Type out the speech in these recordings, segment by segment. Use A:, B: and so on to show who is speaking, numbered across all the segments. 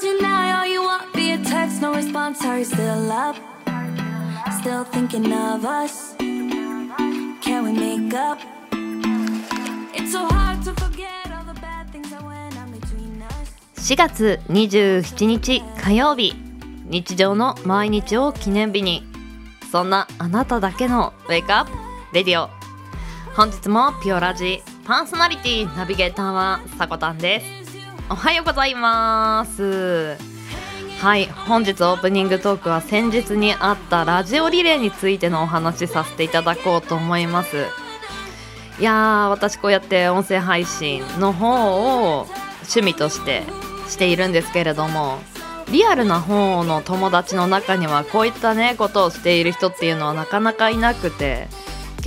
A: Denial, you want via text, no response. Are you still up? Still thinking of us? Can we make up? It's so hard to forget all the bad things that went on between us.
B: 4月27日火曜日日常の毎日を記念日にそんなあなただけのウェイクアップレディオ本日もピオラジーパーソナリティナビゲーターはさこたんです。おはようございます。はい本日オープニングトークは先日にあったラジオリレーについてのお話しさせていただこうと思います。いやー私こうやって音声配信の方を趣味としてしているんですけれどもリアルな方の友達の中にはこういったねことをしている人っていうのはなかなかいなくて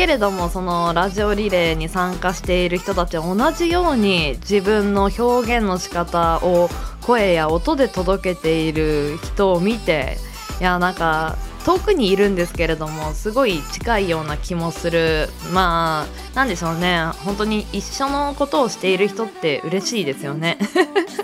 B: けれどもそのラジオリレーに参加している人たちは同じように自分の表現の仕方を声や音で届けている人を見ていやなんか遠くにいるんですけれどもすごい近いような気もする。まあなんでしょうね。本当に一緒のことをしている人って嬉しいですよね。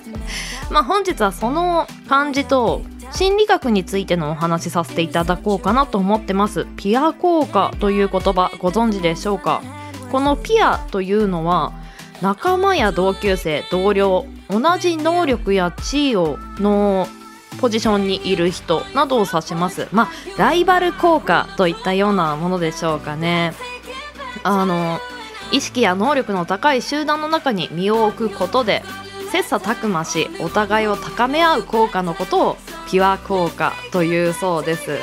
B: まあ本日はその感じと心理学についてのお話しさせていただこうかなと思ってます。ピア効果という言葉ご存知でしょうか？このピアというのは仲間や同級生同僚同じ能力や地位をのポジションにいる人などを指します。まあライバル効果といったようなものでしょうかね。あの意識や能力の高い集団の中に身を置くことで切磋琢磨しお互いを高め合う効果のことをピュア効果というそうです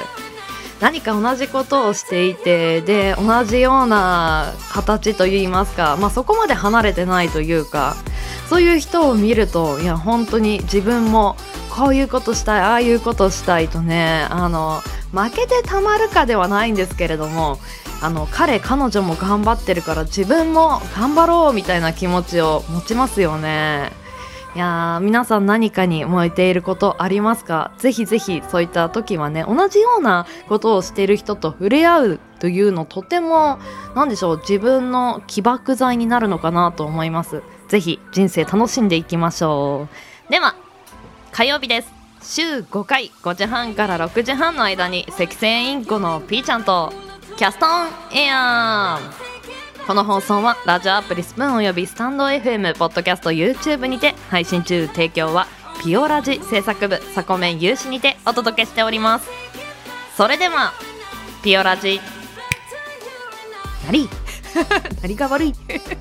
B: 何か同じことをしていてで同じような形といいますか、まあ、そこまで離れてないというかそういう人を見るといや本当に自分もこういうことしたいああいうことしたいとねあの負けてたまるかではないんですけれどもあの彼彼女も頑張ってるから自分も頑張ろうみたいな気持ちを持ちますよね。や皆さん何かに燃えていることありますか？ぜひぜひそういった時はね同じようなことをしている人と触れ合うというのとても何でしょう自分の起爆剤になるのかなと思います。ぜひ人生楽しんでいきましょう。では火曜日です。週5回5時半から6時半の間に赤線インコのピーちゃんとキャストオンエア。ーこの放送はラジオアプリスプーンおよびスタンド FM ポッドキャスト YouTube にて配信中。提供はピオラジ制作部サコメン有志にてお届けしております。それではピオラジ。なり。なりが悪い。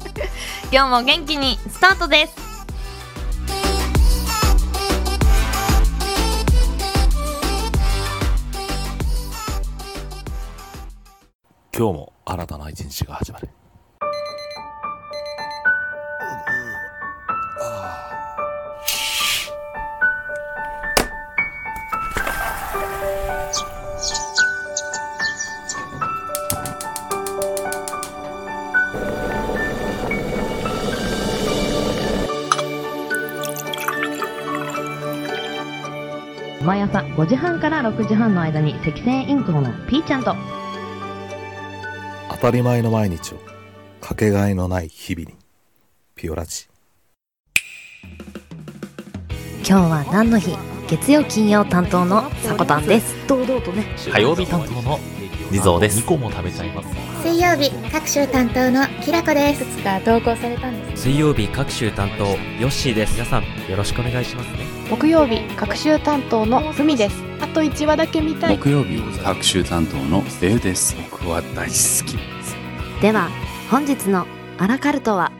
B: 今日も元気にスタートです。
C: 今日も新たな一日が始まる
B: 毎朝5時半から6時半の間に赤線インコのピーちゃんと。
C: 当たり前の毎日をかけがえのない日々にピオラジ。
B: 今日は何の日？月曜金曜担当のさこたんです。堂々とね。
D: 火曜日担当の地蔵です。2個も食べちゃいます。
E: 水曜日各週担当のきらこです。
F: つか投稿されたんです
D: 水曜日各週担当ヨッシーです。皆さんよろしくお願いしますね。
F: 木曜日各週担当のふみです。あと1話だけ見たい。
G: 木曜日各週担当のレウです。僕は大好き
B: では本日のアラカルトは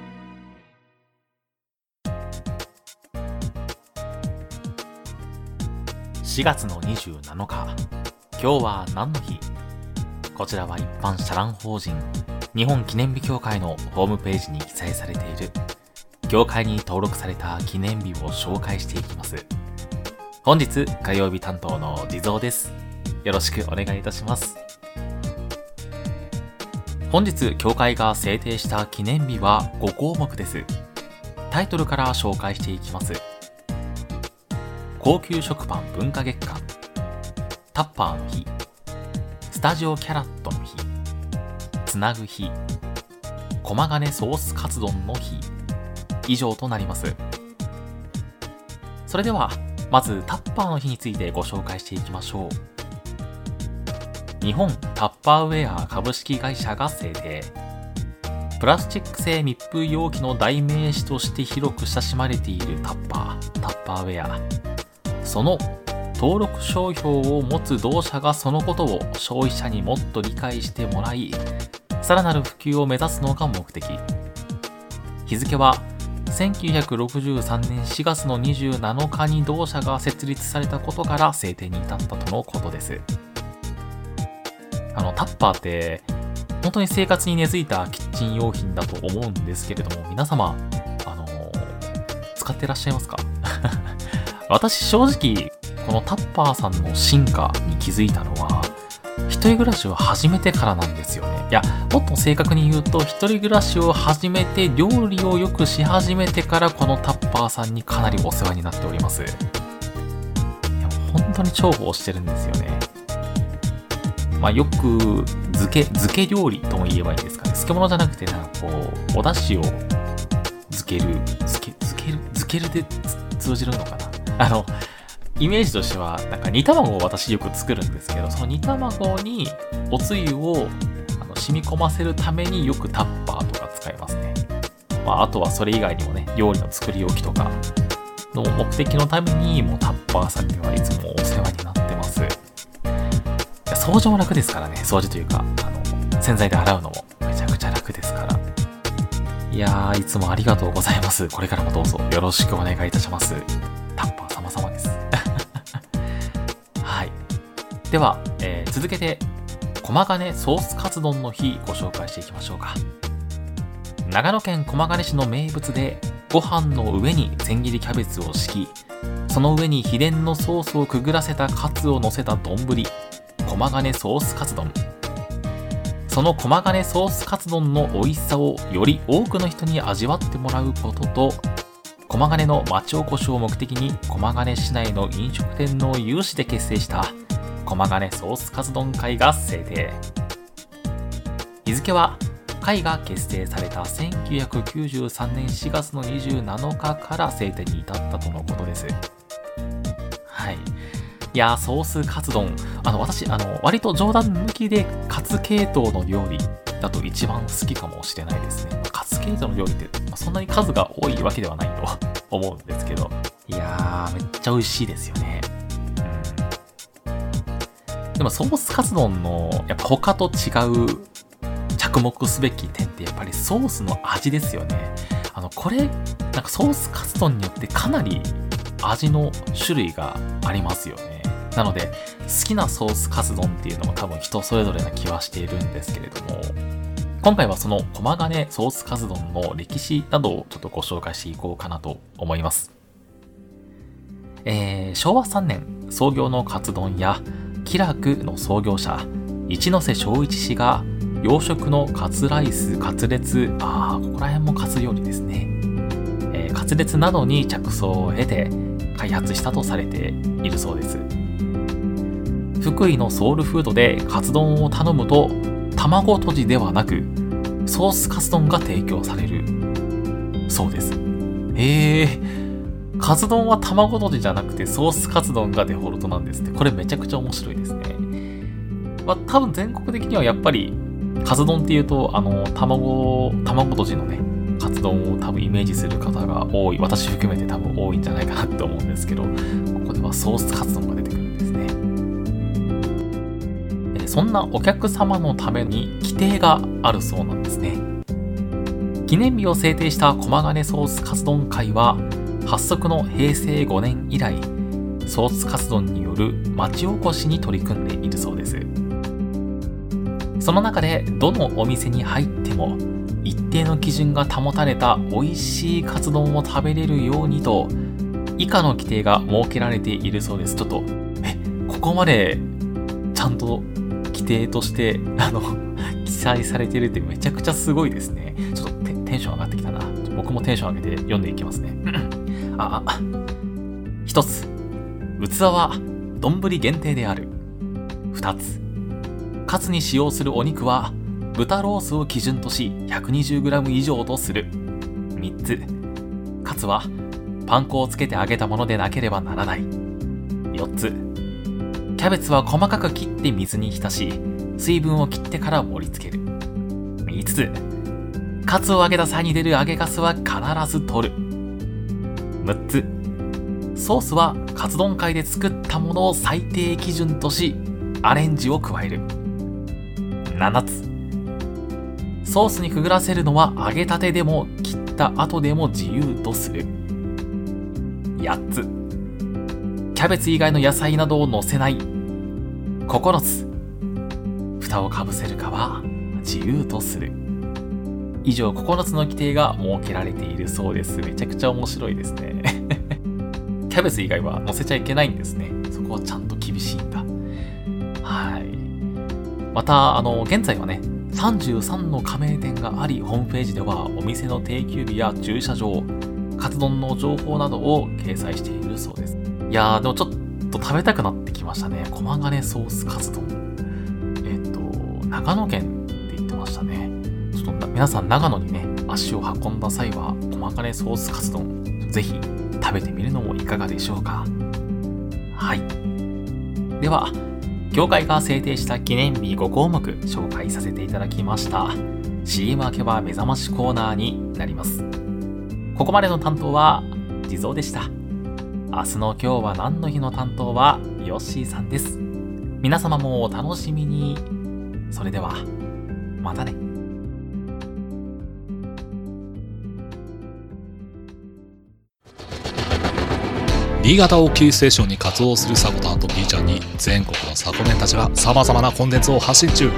D: 4月の27日。今日は何の日？こちらは一般社団法人日本記念日協会のホームページに記載されている。協会に登録された記念日を紹介していきます。本日火曜日担当の地蔵です。よろしくお願いいたします。本日協会が制定した記念日は5項目です。タイトルから紹介していきます。高級食パン文化月間タッパーの日スタジオキャラットの日つなぐ日駒ヶ根ソースカツ丼の日以上となりますそれでは、まずタッパーの日についてご紹介していきましょう。日本タッパーウェア株式会社が制定。プラスチック製密封容器の代名詞として広く親しまれているタッパー、タッパーウェア。その登録商標を持つ同社がそのことを消費者にもっと理解してもらい、さらなる普及を目指すのが目的。日付は1963年4月の27日に同社が設立されたことから制定に至ったとのことです。あの、タッパーって本当に生活に根付いたキッチン用品だと思うんですけれども、皆様、あの使ってらっしゃいますか？私正直、このタッパーさんの進化に気づいたのは、一人暮らしを始めてからなんですよね。いや、もっと正確に言うと、一人暮らしを始めて料理をよくし始めてからこのタッパーさんにかなりお世話になっております。いや、本当に重宝してるんですよね。まあ、よく漬け、漬け料理とも言えばいいんですかね。漬物じゃなくて、なんかこう、お出汁を漬ける、漬け、漬ける、漬けるで通じるのかな。あの、イメージとしては、なんか煮卵を私よく作るんですけど、その煮卵におつゆをあの染み込ませるためによくタッパーとか使いますね。まあ、あとはそれ以外にもね、料理の作り置きとかの目的のために、もうタッパーさんにはいつもお世話になってます。掃除も楽ですからね、掃除というか、あの、洗剤で洗うのもめちゃくちゃ楽ですから。いやー、いつもありがとうございます。これからもどうぞよろしくお願いいたします。では、えー、続けて、駒ヶ根ソースカツ丼の日ご紹介していきましょうか。長野県駒ヶ根市の名物で、ご飯の上に千切りキャベツを敷き、その上に秘伝のソースをくぐらせたカツを乗せた丼、駒ヶ根ソースカツ丼。その駒ヶ根ソースカツ丼の美味しさをより多くの人に味わってもらうことと、駒ヶ根の町おこしを目的に駒ヶ根市内の飲食店の有志で結成した駒ヶ根ソースカツ丼会が制定。日付は会が結成された1993年4月の27日から制定に至ったとのことです。はい。いやー、ソースカツ丼。あの、私、あの、割と冗談抜きでカツ系統の料理だと一番好きかもしれないですね。カツ系統の料理って、そんなに数が多いわけではないと思うんですけど。いやー、めっちゃ美味しいですよね。でも、ソースカツ丼の、やっぱ他と違う着目すべき点ってやっぱりソースの味ですよね。あの、これ、なんかソースカツ丼によってかなり味の種類がありますよね。なので、好きなソースカツ丼っていうのも多分人それぞれな気はしているんですけれども、今回はその駒ヶ根ソースカツ丼の歴史などをちょっとご紹介していこうかなと思います。えー、昭和3年創業のカツ丼や気楽の創業者、一ノ瀬正一氏が洋食のカツライス、カツレツ、ああ、ここら辺もカツ料理ですね。えー、カツレツなどに着想を得て開発したとされているそうです。福井のソウルフードでカツ丼を頼むと卵とじではなくソースカツ丼が提供されるそうですへえカツ丼は卵とじじゃなくてソースカツ丼がデフォルトなんですって。これめちゃくちゃ面白いですね。まあ多分全国的にはやっぱりカツ丼っていうとあの卵卵とじのねカツ丼を多分イメージする方が多い。私含めて多分多いんじゃないかなと思うんですけどここではソースカツ丼が出てくるんですね。そんなお客様のために規定があるそうなんですね。記念日を制定した駒ヶ根ソースカツ丼会は、発足の平成5年以来、ソースカツ丼による町おこしに取り組んでいるそうです。その中で、どのお店に入っても、一定の基準が保たれた美味しいカツ丼を食べれるようにと、以下の規定が設けられているそうです。ちょっと、え、ここまでちゃんと規定として、あの、記載されてるってめちゃくちゃすごいですね。ちょっとテンション上がってきたな。僕もテンション上げて読んでいきますね。あ、あ、一つ。器は丼限定である。二つ。カツに使用するお肉は豚ロースを基準とし 120g 以上とする。三つ。カツはパン粉をつけて揚げたものでなければならない。4つ、キャベツは細かく切って水に浸し、水分を切ってから盛り付ける。5つ、カツを揚げた際に出る揚げカスは必ず取る。6つ、ソースはカツ丼会で作ったものを最低基準とし、アレンジを加える。7つ、ソースにくぐらせるのは揚げたてでも切った後でも自由とする。8つ、キャベツ以外の野菜などを乗せない。9つ、蓋をかぶせるかは自由とする。以上9つの規定が設けられているそうです。めちゃくちゃ面白いですね。キャベツ以外は乗せちゃいけないんですね。そこはちゃんと厳しいんだ。はい。また、あの、現在はね、33の加盟店があり、ホームページではお店の定休日や駐車場、カツ丼の情報などを掲載しているそうです。いやー、でもちょっと食べたくなってきましたね。駒ヶ根ソースカツ丼。えっと、長野県って言ってましたね。皆さん長野にね、足を運んだ際は、駒ヶ根ソースカツ丼、ぜひ食べてみるのもいかがでしょうか。はい。では、協会が制定した記念日5項目紹介させていただきました。CM 明けは目覚ましコーナーになります。ここまでの担当は地蔵でした。明日の今日は何の日の担当はヨッシーさんです。皆様もお楽しみに。それでは、またね。
C: 新潟をキーステーションに活動するサコタンと B ちゃんに全国のサコメンたちが様々なコンテンツを発信中。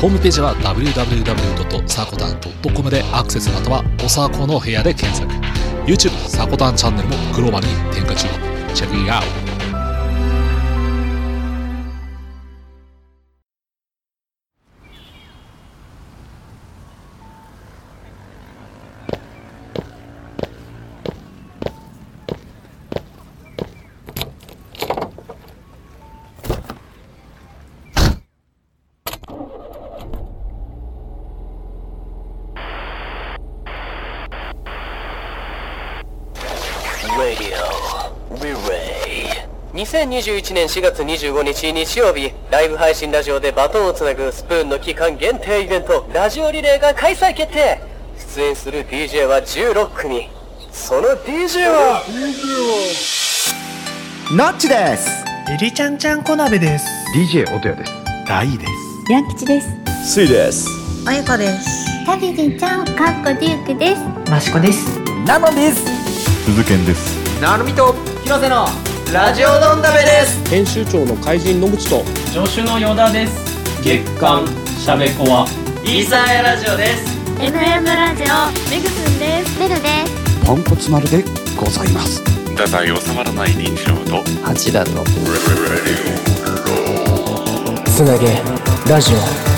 C: ホームページは www.sakotan.com でアクセスまたはおさこの部屋で検索。YouTube サコタンチャンネルもグローバルに展開中。チェックインアウト
H: 2021年4月25日日曜日ライブ配信ラジオでバトンをつなぐスプーンの期間限定イベントラジオリレーが開催決定。出演する DJ は16組。その DJ は？
I: ナッチです。
J: エリちゃんちゃんこ鍋です。
I: DJ 音谷です。
J: 大です。
E: ヤン吉です。
I: スイです。
E: あゆかです。たけちちゃんかっこデュークです。
J: マシコです。
I: ナノです。
K: 鈴賢です。
L: なるみと広瀬のラジオドンダメです。
M: 編集長の怪人野口と
N: 助手の与田です。月刊しゃべこは。
L: イーサーエラジオです。
O: MM ラジオメグスンです。
E: ベルです。
P: ポンコツ丸でございます。
Q: 太宰収まらない認知症と。
R: 八段の。
S: つなげラジオ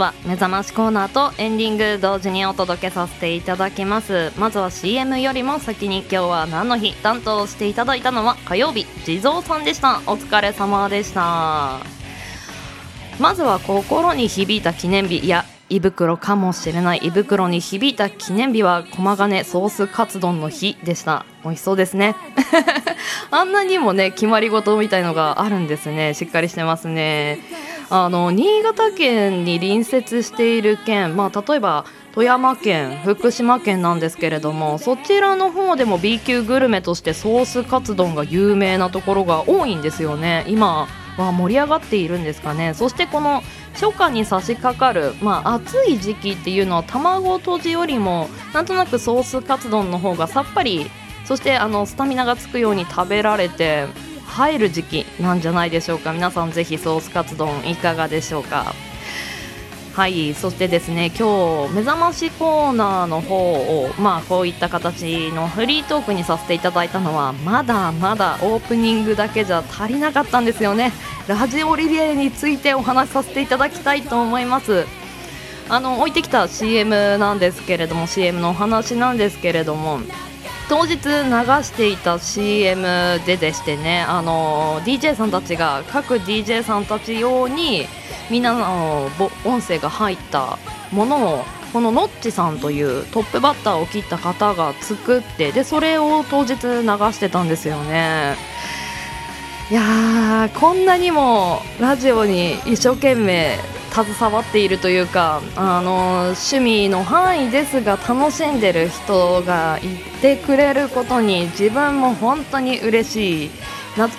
B: は目覚ましコーナーとエンディング同時にお届けさせていただきます。まずは CM よりも先に今日は何の日担当していただいたのは火曜日。地蔵さんでした。お疲れ様でした。まずは心に響いた記念日。いや胃袋かもしれない。胃袋に響いた記念日は駒ヶ根ソースカツ丼の日でした。美味しそうですね。あんなにもね決まり事みたいのがあるんですね。しっかりしてますね。あの新潟県に隣接している県まあ例えば富山県福島県なんですけれどもそちらの方でも B 級グルメとしてソースカツ丼が有名なところが多いんですよね。今は盛り上がっているんですかね。そしてこの初夏に差し掛かる、まあ、暑い時期っていうのは卵とじよりもなんとなくソースカツ丼の方がさっぱりそしてあのスタミナがつくように食べられて入る時期なんじゃないでしょうか。皆さんぜひソースカツ丼いかがでしょうか。はいそしてですね今日目覚ましコーナーの方をまあこういった形のフリートークにさせていただいたのはまだまだオープニングだけじゃ足りなかったんですよね。ラジオリレーについてお話しさせていただきたいと思います。あの置いてきた CM なんですけれども CM のお話なんですけれども当日流していた CM ででしてねあの DJ さんたちが各 DJ さんたち用にみんなの音声が入ったものをこのノッチさんというトップバッターを切った方が作ってでそれを当日流してたんですよね。いやーこんなにもラジオに一生懸命携わっているというかあの趣味の範囲ですが楽しんでる人がいてくれることに自分も本当に嬉しい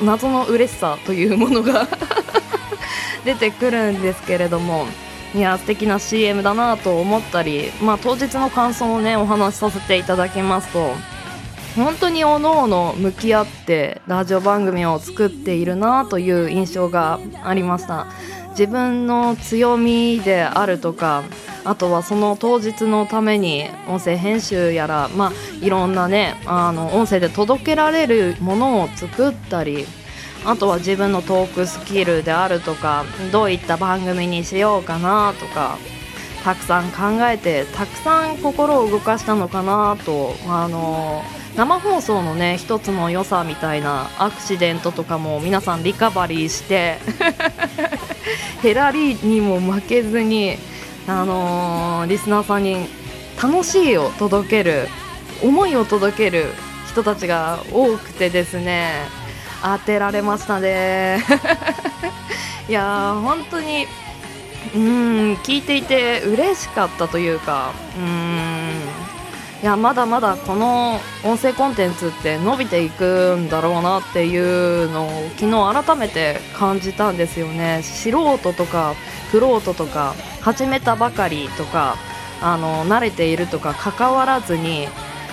B: 謎の嬉しさというものが 出てくるんですけれどもいや素敵な CM だなと思ったり、まあ、当日の感想をねお話しさせていただきますと本当におのおの向き合ってラジオ番組を作っているなという印象がありました。自分の強みであるとかあとはその当日のために音声編集やら、まあ、いろんなねあの音声で届けられるものを作ったりあとは自分のトークスキルであるとかどういった番組にしようかなとかたくさん考えてたくさん心を動かしたのかなとあの生放送のね一つの良さみたいなアクシデントとかも皆さんリカバリーして ヘラリーにも負けずに、あのー、リスナーさんに楽しいを届ける思いを届ける人たちが多くてですね当てられましたね。いや本当にうん聞いていて嬉しかったというかうんいやまだまだこの音声コンテンツって伸びていくんだろうなっていうのを昨日改めて感じたんですよね。素人とか玄人とか始めたばかりとかあの慣れているとか関わらずに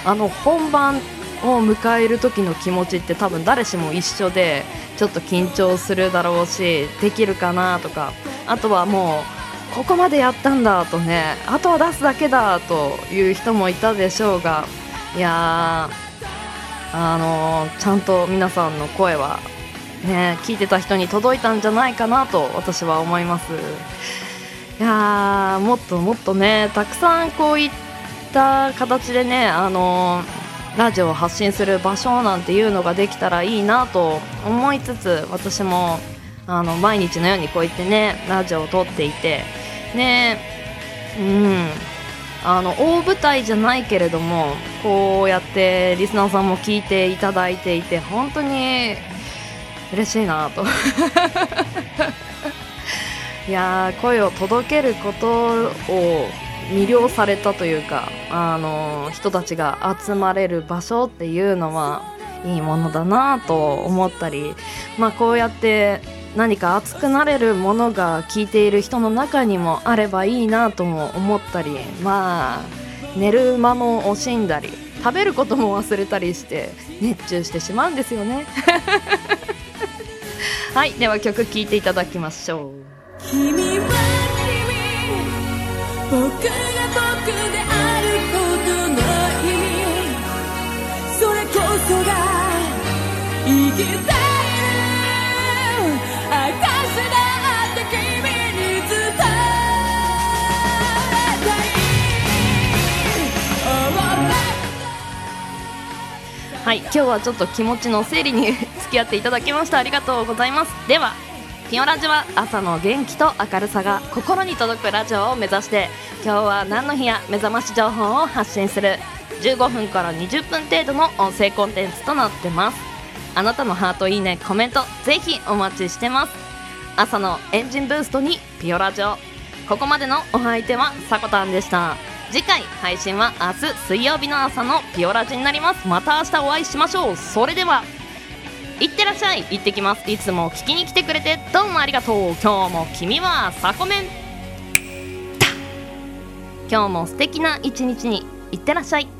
B: あの本番を迎える時の気持ちって多分誰しも一緒でちょっと緊張するだろうしできるかなとかあとはもうここまでやったんだとねあとは出すだけだという人もいたでしょうがいやあのー、ちゃんと皆さんの声はね聞いてた人に届いたんじゃないかなと私は思います。いやもっともっとねたくさんこういった形でねあのーラジオを発信する場所なんていうのができたらいいなと思いつつ私もあの毎日のようにこう言ってねラジオを撮っていてね。うん。あの大舞台じゃないけれどもこうやってリスナーさんも聞いていただいていて本当に嬉しいなと。いや声を届けることを魅了されたというかあの人たちが集まれる場所っていうのはいいものだなと思ったり、まあ、こうやって何か熱くなれるものが聞いている人の中にもあればいいなとも思ったりまあ寝る間も惜しんだり食べることも忘れたりして熱中してしまうんですよね。はい。では曲聴いていただきましょう僕が僕であることの意味。それこそが生きていはい今日はちょっと気持ちの整理に 付き合っていただきました。ありがとうございます。ではピオラジは朝の元気と明るさが心に届くラジオを目指して今日は何の日や目覚まし情報を発信する。15分から20分程度の音声コンテンツとなってます。あなたのハートいいねコメントぜひお待ちしてます。朝のエンジンブーストにピオラジオ。ここまでのお相手はさこたんでした。次回配信は明日水曜日の朝のピオラジになります。また明日お会いしましょう。それではいってらっしゃい。行ってきます。いつも聞きに来てくれてどうもありがとう。今日も君はサコメン。今日も素敵な一日に。いってらっしゃい。